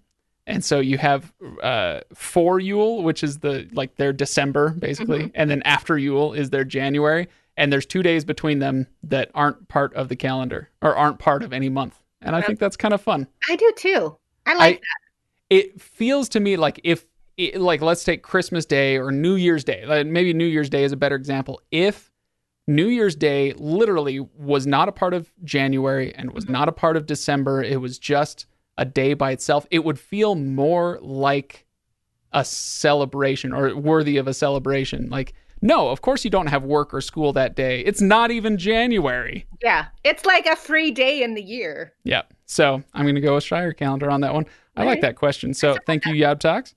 And so you have uh, Foreyule, which is the like their December basically, and then Afteryule is their January, and there's two days between them that aren't part of the calendar or aren't part of any month. And I think that's kind of fun. I do too. I like that. it feels to me like if it, like let's take christmas day or new year's day like maybe new year's day is a better example. If new year's day literally was not a part of january and was mm-hmm. not a part of december it was just a day by itself it would feel more like a celebration or worthy of a celebration. Like no of course you don't have work or school that day it's not even january. Yeah, it's like a free day in the year. yeah. So I'm going to go with Shire calendar on that one. I like that question. So thank you, Yab Talks.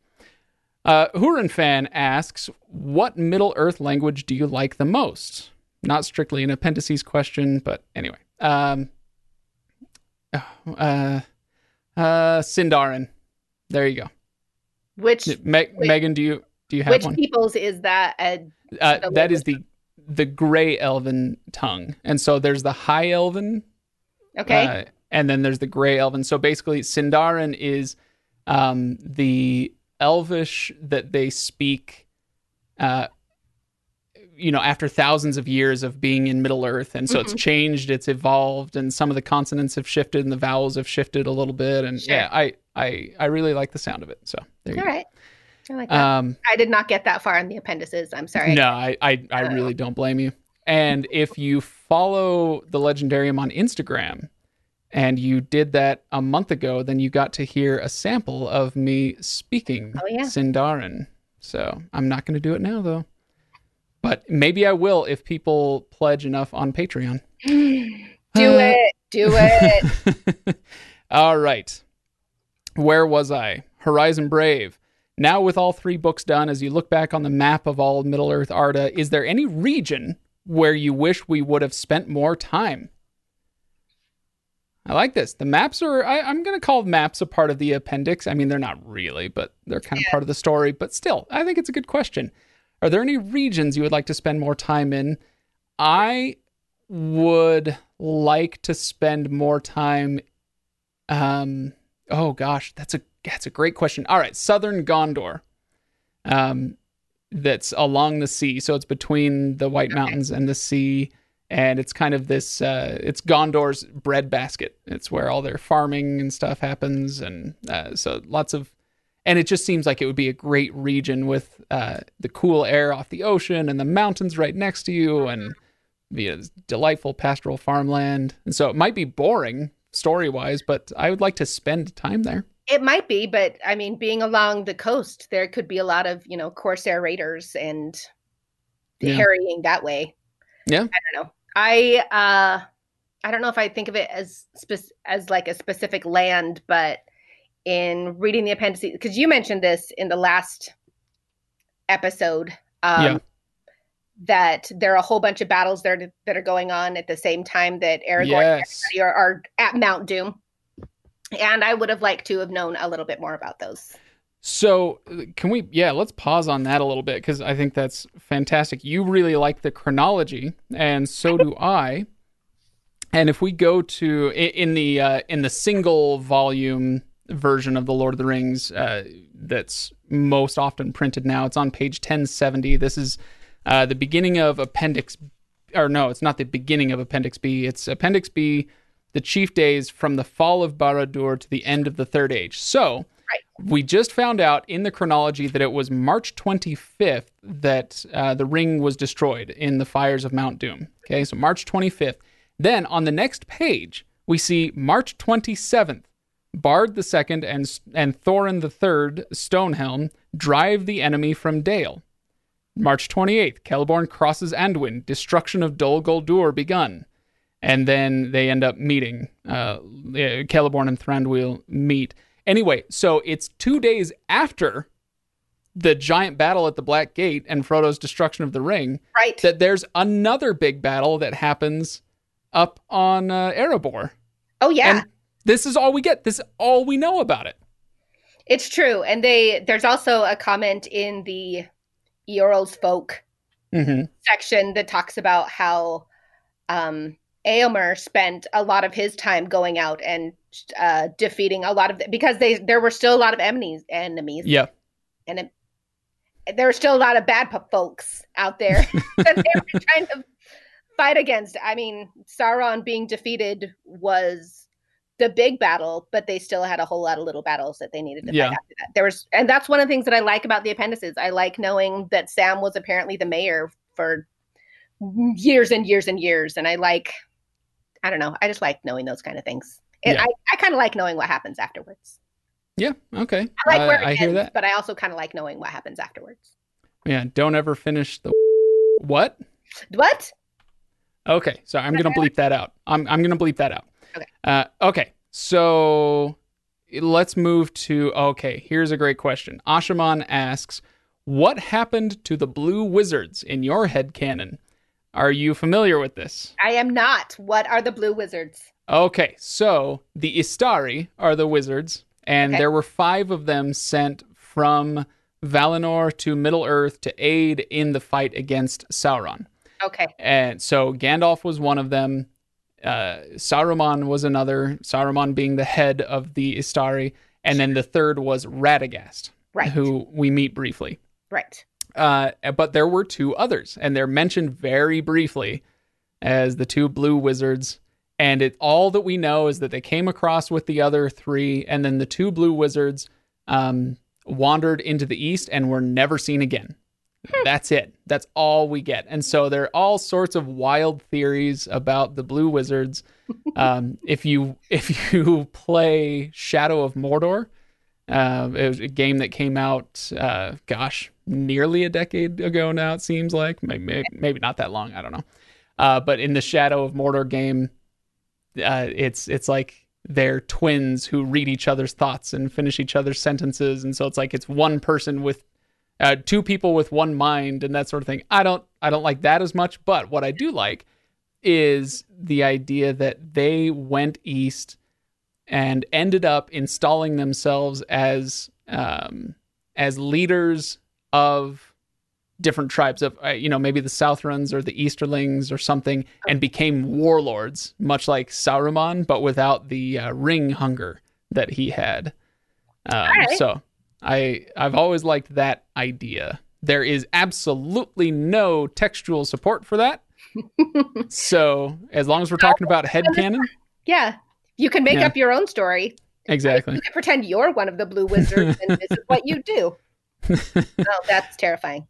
Uh, Huron fan asks, "What Middle Earth language do you like the most?" Not strictly an appendices question, but anyway. Um, uh, uh, Sindarin. There you go. Which Me-. Megan, do you do you have which one? peoples is that? A, Uh, that is the the Gray Elven tongue, and so there's the High Elven okay. uh, and then there's the Gray Elven. So basically, Sindarin is um, the Elvish that they speak, uh, you know, after thousands of years of being in Middle Earth, and so it's changed, it's evolved, and some of the consonants have shifted, and the vowels have shifted a little bit, and Sure. yeah, I, I, I really like the sound of it. So there you go. right. I like that. Um, I did not get that far in the appendices. I'm sorry. no, I, I, I Oh. really don't blame you. And if you follow the Legendarium on Instagram and you did that a month ago, then you got to hear a sample of me speaking Oh, yeah. Sindarin. So I'm not going to do it now, though. But maybe I will if people pledge enough on Patreon. <gasps> Do Uh, it. Do it. <laughs> all right. Where was I? Horizon Brave. Now, with all three books done, as you look back on the map of all Middle Earth Arda, is there any region where you wish we would have spent more time? I like this. The maps are, I, I'm going to call maps a part of the appendix. I mean, they're not really, but they're kind of part of the story. But still, I think it's a good question. Are there any regions you would like to spend more time in? I would like to spend more time um oh gosh that's a that's a great question all right southern gondor um that's along the sea so it's between the white mountains and the sea and it's kind of this uh it's gondor's breadbasket. it's where all their farming and stuff happens and uh, so lots of and it just seems like it would be a great region with uh, the cool air off the ocean and the mountains right next to you and be a delightful pastoral farmland. And so it might be boring story wise, but I would like to spend time there. It might be, but I mean, being along the coast, there could be a lot of you know corsair raiders and Yeah. harrying that way. Yeah. I don't know. I uh, I don't know if I think of it as spec- as like a specific land, but in reading the appendices, because you mentioned this in the last episode, um, Yeah. that there are a whole bunch of battles there that are going on at the same time that Aragorn Yes. are, are at Mount Doom. And I would have liked to have known a little bit more about those. So, can we, yeah, let's pause on that a little bit because I think that's fantastic. You really like the chronology, and so do <laughs> I. And if we go to in the uh, in the single volume version of the Lord of the Rings uh, that's most often printed now, it's on page 1070. This is uh, the beginning of Appendix, or no, it's not the beginning of Appendix B. It's Appendix B, the chief days from the fall of Barad-dûr to the end of the Third Age. So we just found out in the chronology that it was March 25th that uh, the ring was destroyed in the fires of Mount Doom. Okay, so March 25th. Then on the next page, we see March 27th. Bard II and and Thorin III Stonehelm drive the enemy from Dale. March 28th, Celeborn crosses Anduin. Destruction of Dol Guldur begun. And then they end up meeting. Uh, Celeborn and Thranduil meet. Anyway, so it's two days after the giant battle at the Black Gate and Frodo's destruction of the ring Right. that there's another big battle that happens up on uh, Erebor. oh, yeah. And this is all we get. This is all we know about it. It's true. And they there's also a comment in the Eorl's folk Mm-hmm. section that talks about how um Eomer spent a lot of his time going out and uh defeating a lot of the, because they there were still a lot of enemies enemies Yeah. and it, there were still a lot of bad folks out there <laughs> that they were <laughs> trying to fight against. I mean, Sauron being defeated was the big battle, but they still had a whole lot of little battles that they needed to Yeah. fight after that. There was, and that's one of the things that I like about the appendices. I like knowing that Sam was apparently the mayor for years and years and years, and I like, I don't know, I just like knowing those kind of things. And Yeah. I, I kind of like knowing what happens afterwards. Yeah. Okay. I like where it I hear that. but I also kind of like knowing what happens afterwards. Yeah. Don't ever finish the what? What? Okay, so I'm gonna bleep that out. I'm I'm gonna bleep that out. Okay. Uh, okay. So let's move to okay. Here's a great question. Ashaman asks, "What happened to the blue wizards in your head canon? Are you familiar with this?" I am not. What are the blue wizards? Okay, so the Istari are the wizards, and Okay. there were five of them sent from Valinor to Middle Earth to aid in the fight against Sauron. Okay. And so Gandalf was one of them. Uh, Saruman was another. Saruman being the head of the Istari, and then the third was Radagast, Right. who we meet briefly. Right. Uh, but there were two others, and they're mentioned very briefly as the two blue wizards. And it all that we know is that they came across with the other three, and then the two blue wizards um, wandered into the east and were never seen again. That's it. That's all we get. And so there are all sorts of wild theories about the blue wizards. <laughs> Um, if you if you play Shadow of Mordor, uh, it was a game that came out, uh, gosh, nearly a decade ago now. It seems like maybe, maybe not that long. I don't know. Uh, but in the Shadow of Mordor game, uh, it's it's like they're twins who read each other's thoughts and finish each other's sentences, and so it's like it's one person with uh, two people with one mind and that sort of thing. I don't I don't like that as much, but what I do like is the idea that they went east and ended up installing themselves as um, as leaders of different tribes of uh, you know maybe the Southrons or the Easterlings or something, and became warlords, much like Saruman, but without the uh, ring hunger that he had. Um, Alright. So I I've always liked that idea. There is absolutely no textual support for that. <laughs> so as long as we're talking about head headcanon, Yeah. You can make Yeah. up your own story. exactly. You can pretend you're one of the blue wizards, and this is what you do. <laughs> oh, that's terrifying.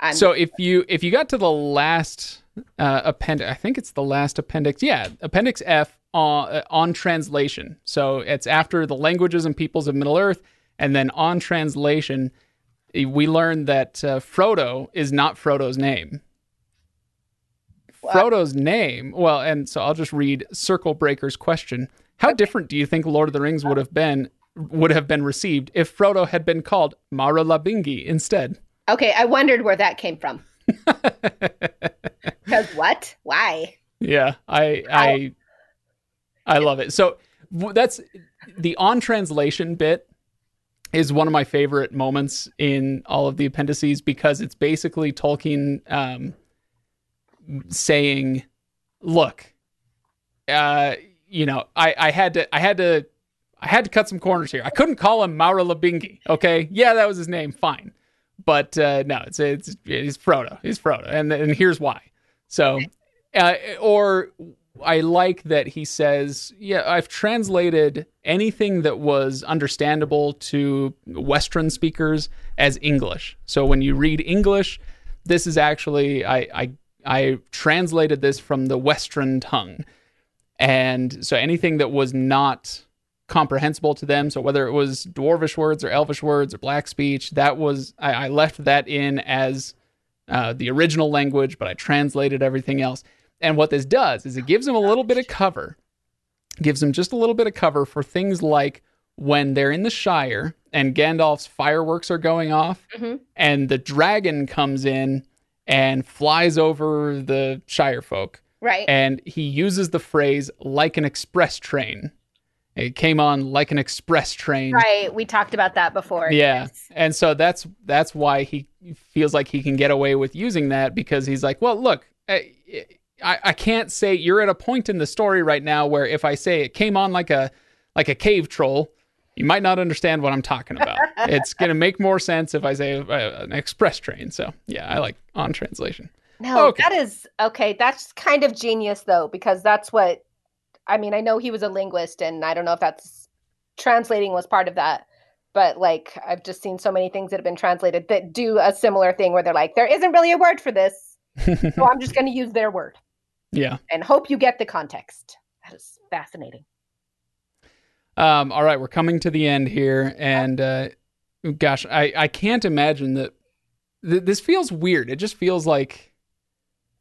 I'm, so if you if you got to the last uh, appendix, I think it's the last appendix. Yeah, Appendix F on uh, on translation. So it's after the languages and peoples of Middle Earth, and then on translation, we learn that uh, Frodo is not Frodo's name. Frodo's name. Well, and so I'll just read Circle Breaker's question. How different do you think Lord of the Rings would have been would have been received if Frodo had been called Maura Labingi instead? okay, I wondered where that came from. <laughs> Because what? Why? Yeah, I I I love it. So that's the on translation bit is one of my favorite moments in all of the appendices because it's basically Tolkien um, saying, "Look, uh, you know, I I had to I had to I had to cut some corners here. I couldn't call him Maura Labingi. Okay, yeah, that was his name. Fine." But uh, no, it's it's it's Frodo. He's Frodo, and and here's why. So, uh, or I like that he says, "Yeah, I've translated anything that was understandable to Western speakers as English. So when you read English, this is actually I I I translated this from the Western tongue, and so anything that was not comprehensible to them. So whether it was dwarvish words or elvish words or black speech, that was I, I left that in as uh, the original language, but I translated everything else. And what this does is it gives them a little bit of cover, gives them just a little bit of cover for things like when they're in the Shire and Gandalf's fireworks are going off, Mhm. and the dragon comes in and flies over the Shire folk Right. and he uses the phrase like an express train. It came on like an express train. right. We talked about that before. Yeah. Yes. And so that's that's why he feels like he can get away with using that because he's like, well, look, I, I, I can't say you're at a point in the story right now where if I say it came on like a like a cave troll, you might not understand what I'm talking about. <laughs> it's gonna make more sense if I say uh, an express train. So yeah, I like on translation. No, Okay. that is okay. That's kind of genius though, because that's what I mean. I know he was a linguist, and I don't know if that's translating was part of that. But like, I've just seen so many things that have been translated that do a similar thing where they're like, there isn't really a word for this, so <laughs> I'm just going to use their word yeah. and hope you get the context. That is fascinating. Um, all right, we're coming to the end here, and uh, gosh, I, I can't imagine that. Th- this feels weird. It just feels like,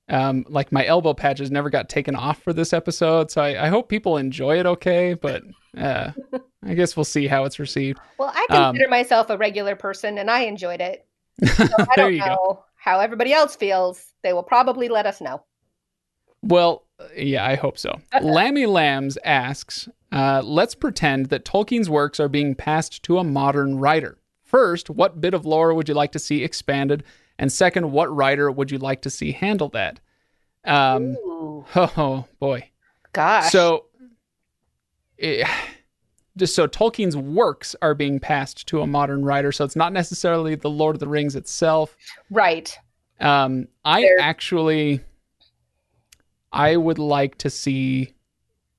um, like my elbow patches never got taken off for this episode. So I, I hope people enjoy it. Okay, but uh, <laughs> I guess we'll see how it's received. Well, I Um, consider myself a regular person, and I enjoyed it. <laughs> So I don't you go. know how everybody else feels. They will probably let us know. Well, yeah, I hope so. Lammy Lambs asks, uh, let's pretend that Tolkien's works are being passed to a modern writer. First, what bit of lore would you like to see expanded? And second, what writer would you like to see handle that? Um, Ooh, <laughs> oh boy. gosh. So, eh, just so Tolkien's works are being passed to a modern writer, so it's not necessarily the Lord of the Rings itself. right. Um, I There- actually, I would like to see,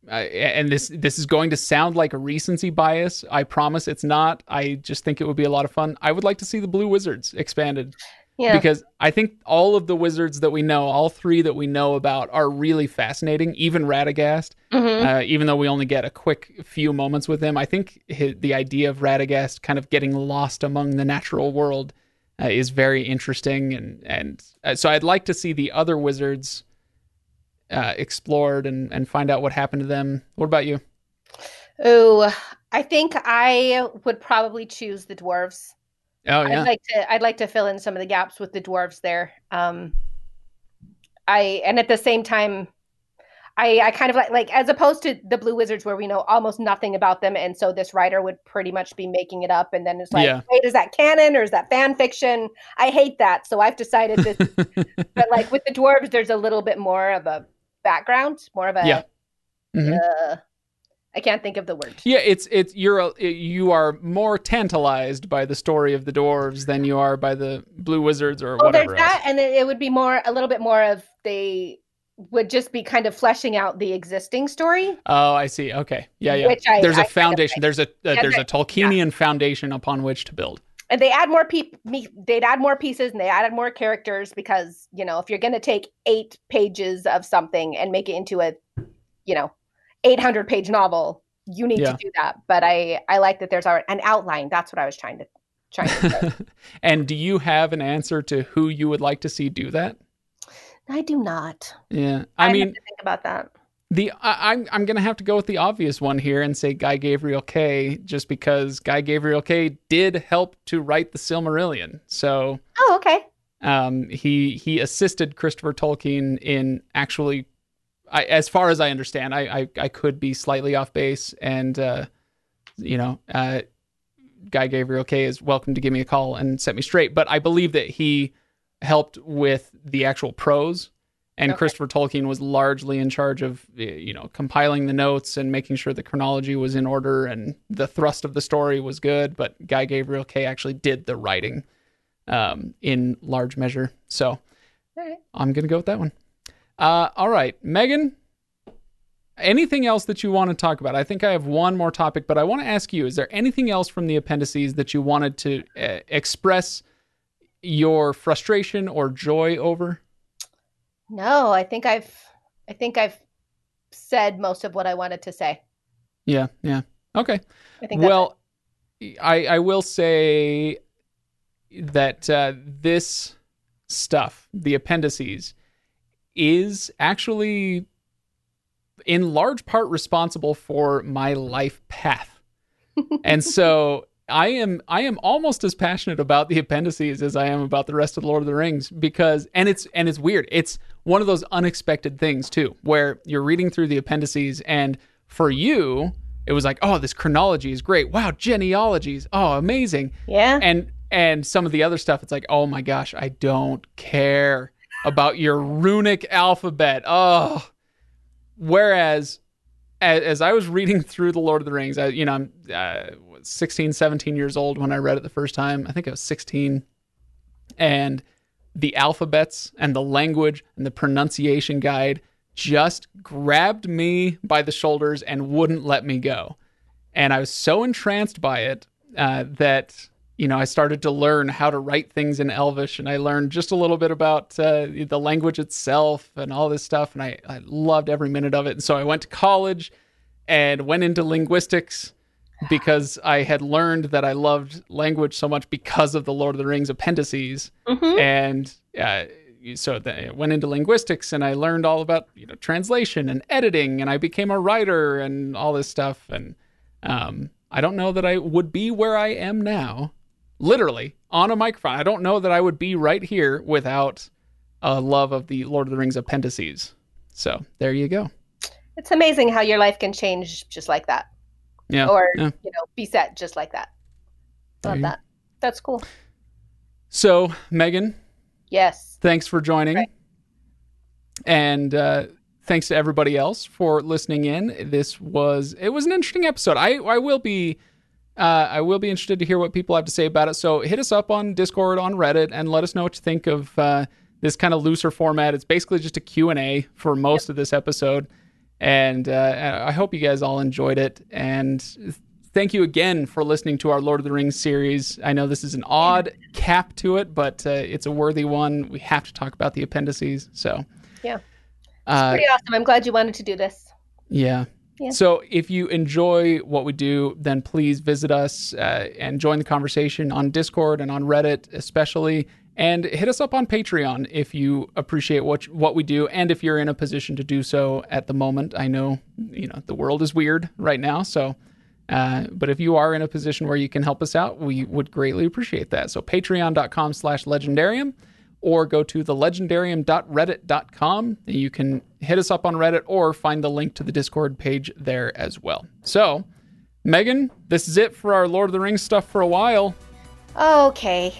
uh, and this this is going to sound like a recency bias. I promise it's not. I just think it would be a lot of fun. I would like to see the Blue Wizards expanded Yeah. because I think all of the wizards that we know, all three that we know about, are really fascinating. Even Radagast, Mhm. uh, even though we only get a quick few moments with him, I think hi the idea of Radagast kind of getting lost among the natural world uh, is very interesting, and and uh, so I'd like to see the other wizards uh, explored and and find out what happened to them. What about you? Oh, I think I would probably choose the dwarves. Oh yeah, I'd like to I'd like to fill in some of the gaps with the dwarves there. Um I and at the same time I I kind of like like as opposed to the blue wizards where we know almost nothing about them and so this writer would pretty much be making it up and then it's like Yeah. wait is that canon or is that fan fiction? I hate that. So I've decided this <laughs> but like with the dwarves there's a little bit more of a background, more of a Yeah. Mhm. uh, I can't think of the word. Yeah, it's it's you're a, you are more tantalized by the story of the dwarves than you are by the blue wizards or Well, whatever. there's that, and it, it would be more a little bit more of they would just be kind of fleshing out the existing story. Oh, I see. Okay. Yeah, yeah. Which I- there's I a foundation. There's a uh, Yeah, there's a Tolkienian foundation upon which to build. And they add more people. They'd add more pieces and they added more characters because you know if you're going to take eight pages of something and make it into a, you know, 800 page novel, you need Yeah. to do that. But I I like that there's an outline. That's what I was trying to trying to <laughs> and do you have an answer to who you would like to see do that? I do not. Yeah. I, I have mean, to think about that. The I, I'm I'm gonna have to go with the obvious one here and say Guy Gabriel Kay, just because Guy Gabriel Kay did help to write the Silmarillion. So Oh, okay. um, he he assisted Christopher Tolkien in actually, I, as far as I understand, I, I I could be slightly off base, and uh, you know, uh, Guy Gabriel Kay is welcome to give me a call and set me straight. But I believe that he helped with the actual prose, and Okay. Christopher Tolkien was largely in charge of you know compiling the notes and making sure the chronology was in order and the thrust of the story was good. But Guy Gabriel Kay actually did the writing um, in large measure. So right. I'm going to go with that one. Uh, all right, Megan. Anything else that you want to talk about? I think I have one more topic, but I want to ask you: Is there anything else from the appendices that you wanted to uh, express your frustration or joy over? No, I think I've I think I've said most of what I wanted to say. Yeah, yeah. Okay. I think well, I I will say that uh, this stuff, the appendices, is actually in large part responsible for my life path, <laughs> and so. I am I am almost as passionate about the appendices as I am about the rest of the Lord of the Rings because and it's and it's weird. It's one of those unexpected things too, where you're reading through the appendices and for you, it was like, oh, this chronology is great. Wow, genealogies. Oh, amazing. yeah. And and some of the other stuff, it's like, oh my gosh, I don't care about your runic alphabet. Oh. Whereas as, as I was reading <laughs> through the Lord of the Rings, I, you know, I'm uh, 16, 17 years old when I read it the first time. I think I was 16. And the alphabets and the language and the pronunciation guide just grabbed me by the shoulders and wouldn't let me go. And I was so entranced by it uh, that you know I started to learn how to write things in Elvish, and I learned just a little bit about uh, the language itself and all this stuff, and I, I loved every minute of it. And so I went to college and went into linguistics because I had learned that I loved language so much because of the Lord of the Rings appendices Mhm. and uh, so I went into linguistics and I learned all about you know translation and editing and I became a writer and all this stuff and um, I don't know that I would be where I am now, literally on a microphone. I don't know that I would be right here without a love of the Lord of the Rings appendices. So there you go. It's amazing how your life can change just like that. Yeah. Or, yeah. you know, be set just like that. Love that. That's cool. So Megan, Yes. thanks for joining. Right. And uh, thanks to everybody else for listening in. This was it was an interesting episode. I I will be uh, I will be interested to hear what people have to say about it. So hit us up on Discord, on Reddit, and let us know what you think of uh, this kind of looser format. It's basically just a Q and A for most of this episode, and uh, I hope you guys all enjoyed it. And thank you again for listening to our Lord of the Rings series. I know this is an odd cap to it, but uh, it's a worthy one. We have to talk about the appendices. So Yeah. uh, Pretty awesome. I'm glad you wanted to do this. yeah. Yeah. So if you enjoy what we do, then please visit us uh, and join the conversation on Discord and on Reddit, especially. And hit us up on Patreon if you appreciate what what we do, and if you're in a position to do so at the moment. I know you know the world is weird right now, so. Uh, but if you are in a position where you can help us out, we would greatly appreciate that. So patreon.com slash legendarium or go to thelegendarium.reddit.com and you can hit us up on Reddit or find the link to the Discord page there as well. So, Megan, this is it for our Lord of the Rings stuff for a while. Okay.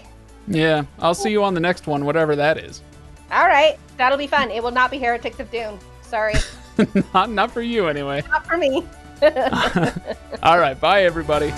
Yeah, I'll see you on the next one, whatever that is. All right. That'll be fun. It will not be Heretics of Dune. Sorry. <laughs> <laughs> not, not for you, anyway. not for me. <laughs> All right, bye, everybody.